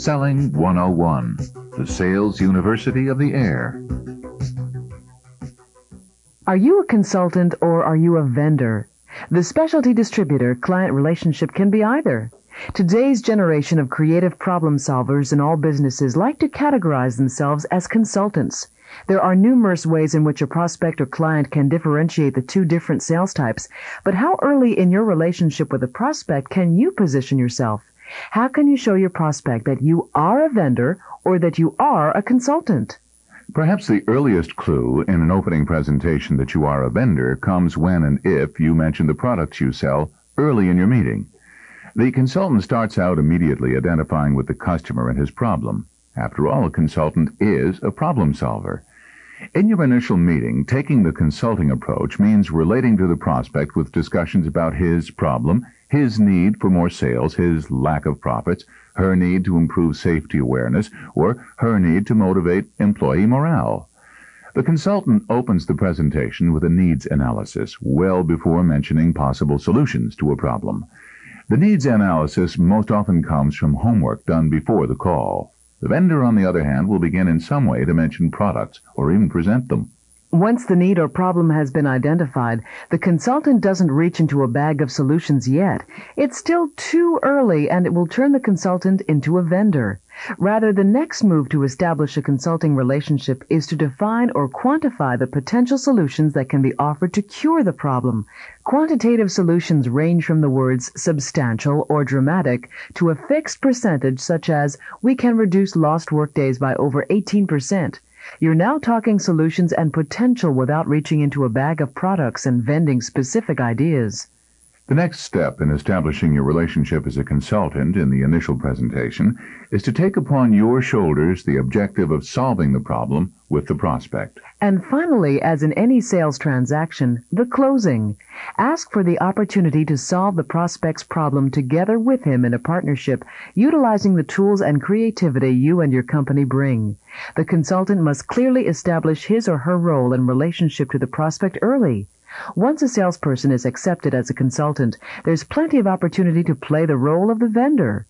Selling 101, the Sales University of the Air. Are you a consultant or are you a vendor? The specialty distributor client relationship can be either. Today's generation of creative problem solvers in all businesses like to categorize themselves as consultants. There are numerous ways in which a prospect or client can differentiate the two different sales types, but how early in your relationship with a prospect can you position yourself? How can you show your prospect that you are a vendor or that you are a consultant? Perhaps the earliest clue in an opening presentation that you are a vendor comes when and if you mention the products you sell early in your meeting. The consultant starts out immediately identifying with the customer and his problem. After all, a consultant is a problem solver. In your initial meeting, taking the consulting approach means relating to the prospect with discussions about his problem, his need for more sales, his lack of profits, her need to improve safety awareness, or her need to motivate employee morale. The consultant opens the presentation with a needs analysis well before mentioning possible solutions to a problem. The needs analysis most often comes from homework done before the call. The vendor, on the other hand, will begin in some way to mention products or even present them. Once the need or problem has been identified, the consultant doesn't reach into a bag of solutions yet. It's still too early and it will turn the consultant into a vendor. Rather, the next move to establish a consulting relationship is to define or quantify the potential solutions that can be offered to cure the problem. Quantitative solutions range from the words substantial or dramatic to a fixed percentage such as we can reduce lost workdays by over 18%. You're now talking solutions and potential without reaching into a bag of products and vending specific ideas. The next step in establishing your relationship as a consultant in the initial presentation is to take upon your shoulders the objective of solving the problem with the prospect. And finally, as in any sales transaction, the closing. Ask for the opportunity to solve the prospect's problem together with him in a partnership, utilizing the tools and creativity you and your company bring. The consultant must clearly establish his or her role and relationship to the prospect early. Once a salesperson is accepted as a consultant, there's plenty of opportunity to play the role of the vendor.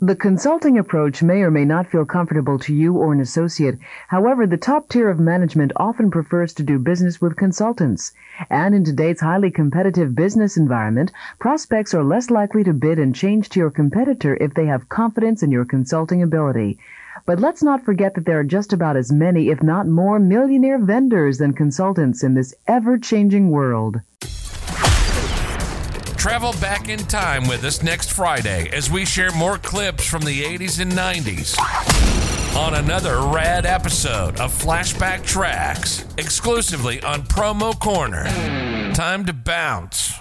The consulting approach may or may not feel comfortable to you or an associate. However, the top tier of management often prefers to do business with consultants. And in today's highly competitive business environment, prospects are less likely to bid and change to your competitor if they have confidence in your consulting ability. But let's not forget that there are just about as many, if not more, millionaire vendors than consultants in this ever changing world. Travel back in time with us next Friday as we share more clips from the 80s and 90s on another rad episode of Flashback Tracks, exclusively on Promo Corner. Time to bounce.